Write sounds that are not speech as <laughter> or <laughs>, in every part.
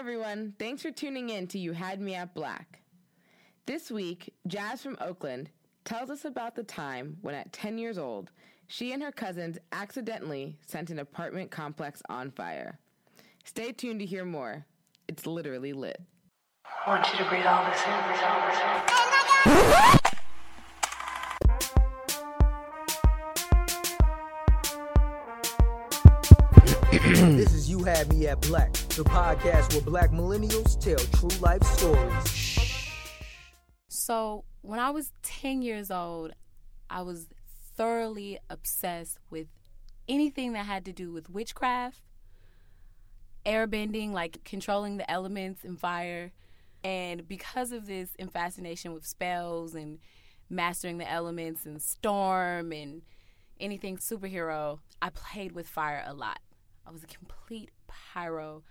everyone. Thanks for tuning in to You Had Me at Black. This week, Jazz from Oakland tells us about the time when, at 10 years old, she and her cousins accidentally sent an apartment complex on fire. Stay tuned to hear more. It's literally lit. I want you to breathe all this in, breathe all this in. Oh <laughs> You Me at Black, the podcast where black millennials tell true life stories. So, when I was 10 years old, I was thoroughly obsessed with anything that had to do with witchcraft, airbending, like controlling the elements and fire. And because of this and fascination with spells and mastering the elements and storm and anything superhero, I played with fire a lot. I was a complete pyro.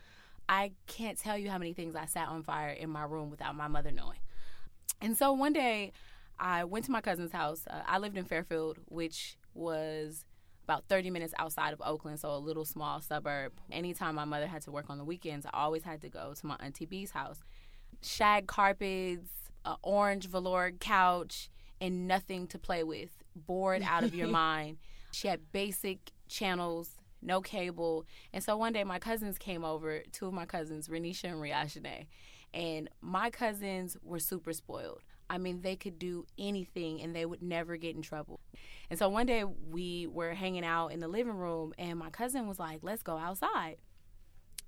I can't tell you how many things I sat on fire in my room without my mother knowing. And so one day, I went to my cousin's house. Uh, I lived in Fairfield, which was about 30 minutes outside of Oakland, so a little small suburb. Anytime my mother had to work on the weekends, I always had to go to my Auntie B's house. Shag carpets, an orange velour couch, and nothing to play with. Bored out of your <laughs> mind. She had basic channels no cable. And so one day my cousins came over, two of my cousins, Renisha and Riashane, and my cousins were super spoiled. I mean, they could do anything and they would never get in trouble. And so one day we were hanging out in the living room and my cousin was like, let's go outside.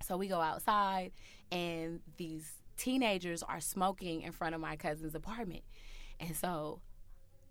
So we go outside and these teenagers are smoking in front of my cousin's apartment. And so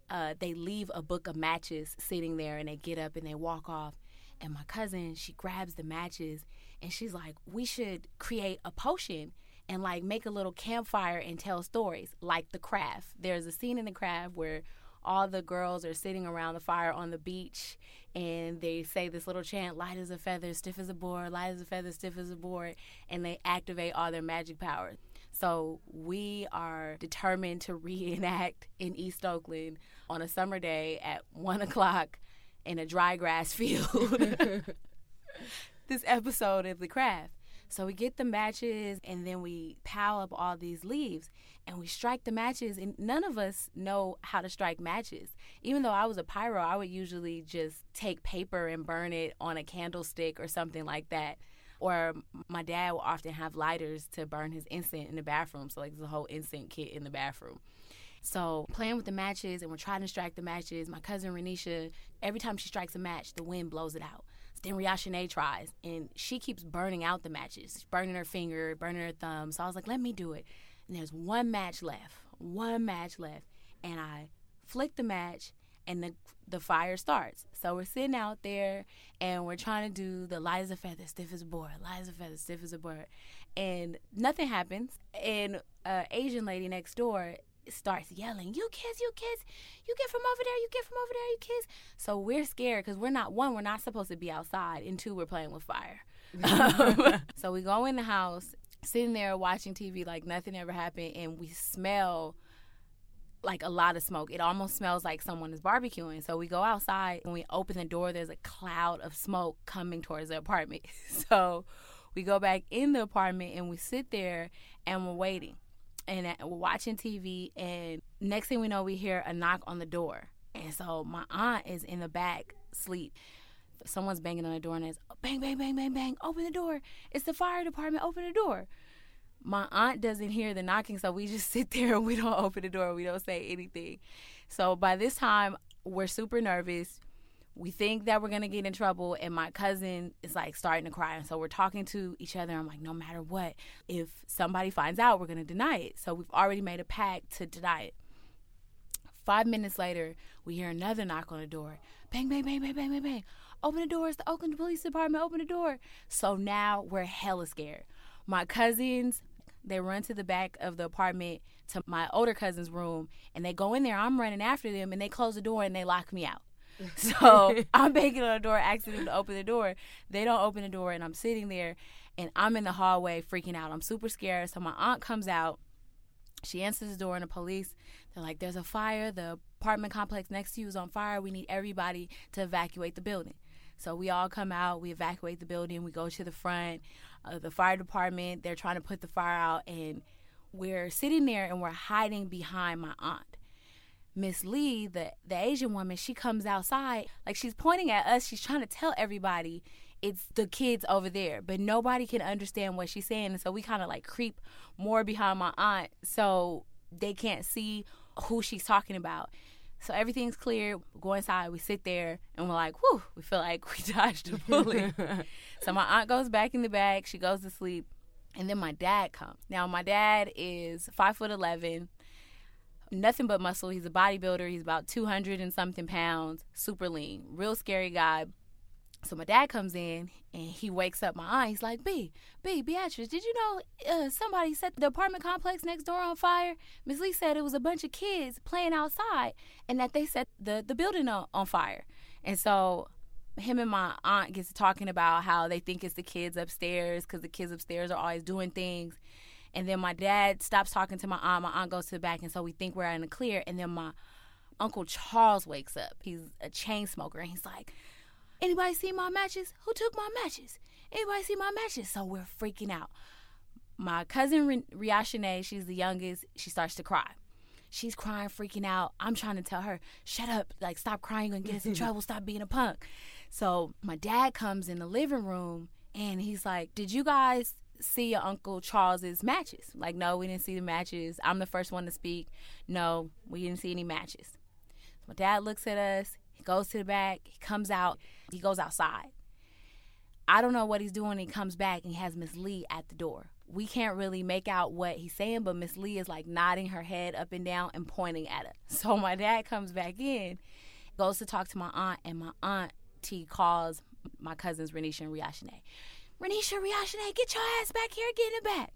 uh, they leave a book of matches sitting there and they get up and they walk off and my cousin she grabs the matches and she's like we should create a potion and like make a little campfire and tell stories like the craft. There's a scene in the craft where all the girls are sitting around the fire on the beach and they say this little chant light as a feather stiff as a board light as a feather stiff as a board and they activate all their magic powers. So we are determined to <laughs> reenact in east oakland on a summer day at one o'clock in a dry grass <laughs> field <laughs> this episode of the craft. So we get the matches and then we pile up all these leaves and we strike the matches and none of us know how to strike matches. Even though I was a pyro, I would usually just take paper and burn it on a candlestick or something like that. Or my dad will often have lighters to burn his incense in the bathroom. So like there's a whole incense kit in the bathroom. So playing with the matches and we're trying to strike the matches. My cousin Renisha, every time she strikes a match, the wind blows it out. Then Riashane tries and she keeps burning out the matches, burning her finger, burning her thumb. So I was like, let me do it. And there's one match left, one match left. And I flick the match and the the fire starts. So we're sitting out there and we're trying to do the light as a feather, stiff as a board, light as a feather, stiff as a board. And nothing happens. And an Asian lady next door starts yelling, "You kids, you kids, you get from over there, you get from over there, you kids." So we're scared because we're not one, we're not supposed to be outside, and two, we're playing with fire. <laughs> um, <laughs> so we go in the house, sitting there watching TV like nothing ever happened, and we smell like a lot of smoke. It almost smells like someone is barbecuing. So we go outside. When we open the door, there's a cloud of smoke coming towards the apartment. <laughs> So we go back in the apartment and we sit there and we're waiting and watching TV. And next thing we know, we hear a knock on the door. And so my aunt is in the back, sleep. Someone's banging on the door and it's bang, bang, bang, bang, bang. Open the door. It's the fire department. Open the door. My aunt doesn't hear the knocking, so we just <laughs> sit there and we don't open the door. We don't say anything. So by this time, we're super nervous we think that we're gonna get in trouble and my cousin is like starting to cry and so we're talking to each other. I'm like no matter what if somebody finds out we're gonna deny it. So we've already made a pact to deny it. Five minutes later we hear another knock on the door. Bang bang bang bang bang bang bang. Open the door it's the oakland police department open the door. So now we're hella scared. My cousins they run to the back of the apartment to my older cousin's room and they go in there. I'm running after them and they close the door and they lock me out <laughs> so <laughs> I'm banging on the door, asking them to open the door. They don't open the door, and I'm sitting there, and I'm in the hallway freaking out. I'm super scared. So my aunt comes out. She answers the door, and the police, they're like, There's a fire. The apartment complex next to you is on fire. We need everybody to evacuate the building. So we all come out, we evacuate the building, we go to the front. Uh, the fire department, they're trying to put the fire out, and we're sitting there and we're hiding behind my aunt. Miss Lee, the the Asian woman, she comes outside like she's pointing at us. She's trying to tell everybody it's the kids over there, but nobody can understand what she's saying. And so we kind of like creep more behind my aunt so they can't see who she's talking about. So everything's clear. We go inside, we sit there, and we're like, whew, we feel like we <laughs> dodged a bullet. <laughs> so my aunt goes back in the bag, she goes to sleep, and then my dad comes. Now my dad is five foot eleven, nothing but muscle. He's a bodybuilder. He's about two hundred and something pounds, super lean, real scary guy. So my dad comes in and he wakes up my aunt. He's like, B, B, Beatrice, did you know uh, somebody set the apartment complex next door on fire? Miss Lee said it was a bunch of kids playing outside and that they set the, the building on, on fire. And so him and my aunt gets talking about how they think it's the kids upstairs because the kids upstairs are always doing things. And then my dad stops talking to my aunt. My aunt goes to the back, and so we think we're in the clear. And then my uncle Charles wakes up. He's a chain smoker, and he's like, Anybody see my matches? Who took my matches? Anybody see my matches? So we're freaking out. My cousin Riashane, she's the youngest, she starts to cry. She's crying, freaking out. I'm trying to tell her, shut up, like stop crying, and get us in <laughs> trouble, stop being a punk. So my dad comes in the living room and he's like, Did you guys see your Uncle Charles's matches? Like, no, we didn't see the matches. I'm the first one to speak. No, we didn't see any matches. So my dad looks at us. He goes to the back. He comes out. He goes outside. I don't know what he's doing. He comes back and he has Miss Lee at the door. We can't really make out what he's saying, but Miss Lee is like nodding her head up and down and pointing at us. <laughs> So my dad comes back in, goes to talk to my aunt, and my auntie calls my cousins Renisha and Riashane. Renisha, Riashane, get your ass back here, get in the back.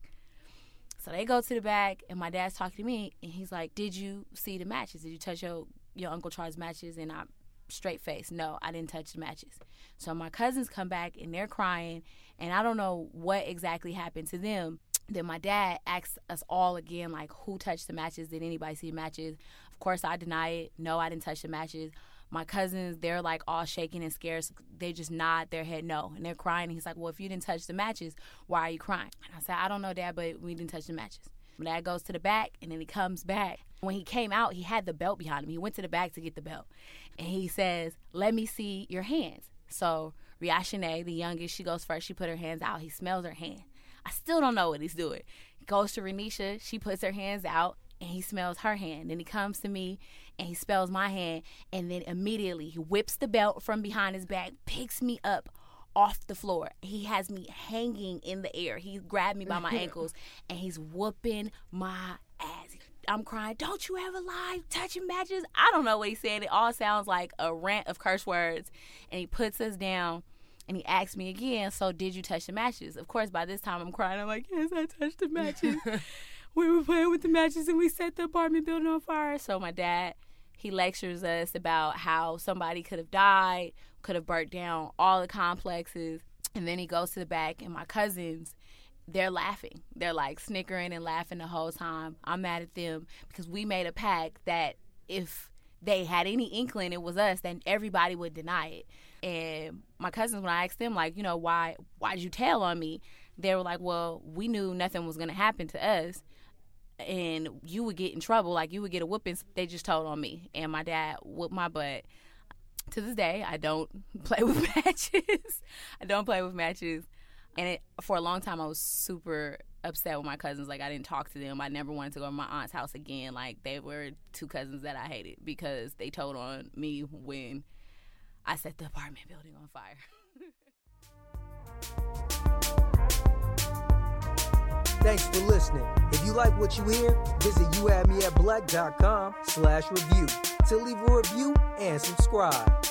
So they go to the back, and my dad's talking to me, and he's like, "Did you see the matches? Did you touch your your Uncle Charles matches?" And I straight face. No, I didn't touch the matches. So my cousins come back and they're crying, and I don't know what exactly happened to them. Then my dad asks us all again, like, who touched the matches? Did anybody see the matches? Of course, I deny it. No, I didn't touch the matches. My cousins, they're like all shaking and scared. They just nod their head no, and they're crying. And he's like, "Well, if you didn't touch the matches, why are you crying?" And I said, "I don't know, Dad, but we didn't touch the matches." My dad goes to the back, and then he comes back. When he came out, he had the belt behind him. He went to the back to get the belt and he says, "Let me see your hands." So Riashane, the youngest, she goes first. She put her hands out. He smells her hand. I still don't know what he's doing. He goes to Renisha. She puts her hands out and he smells her hand. Then he comes to me and he smells my hand. And then immediately he whips the belt from behind his back, picks me up off the floor. He has me hanging in the air. He grabbed me by my <laughs> ankles and he's whooping my ass. I'm crying, don't you ever lie, touching matches. I don't know what he said. It all sounds like a rant of curse words. And he puts us down and he asks me again, so did you touch the matches? Of course, by this time I'm crying. I'm like, yes, I touched the matches. <laughs> <laughs> we were playing with the matches and we set the apartment building on fire. So my dad, he lectures us about how somebody could have died, could have burnt down all the complexes. And then he goes to the back and my cousins, they're laughing. They're like snickering and laughing the whole time. I'm mad at them because we made a pact that if they had any inkling it was us, then everybody would deny it. And my cousins, when I asked them, like, you know, why why'd you tell on me? They were like, well, we knew nothing was gonna happen to us, and you would get in trouble. Like you would get a whooping. They just told on me, and my dad whooped my butt. To this day, I don't <laughs> play with <laughs> matches. I don't play with matches. And it, for a long time, I was super upset with my cousins. Like I didn't talk to them. I never wanted to go to my aunt's house again. Like they were two cousins that I hated because they told on me when I set the apartment building on fire. <laughs> Thanks for listening. If you like what you hear, visit youhadmeatblack.com slash review to leave a review and subscribe.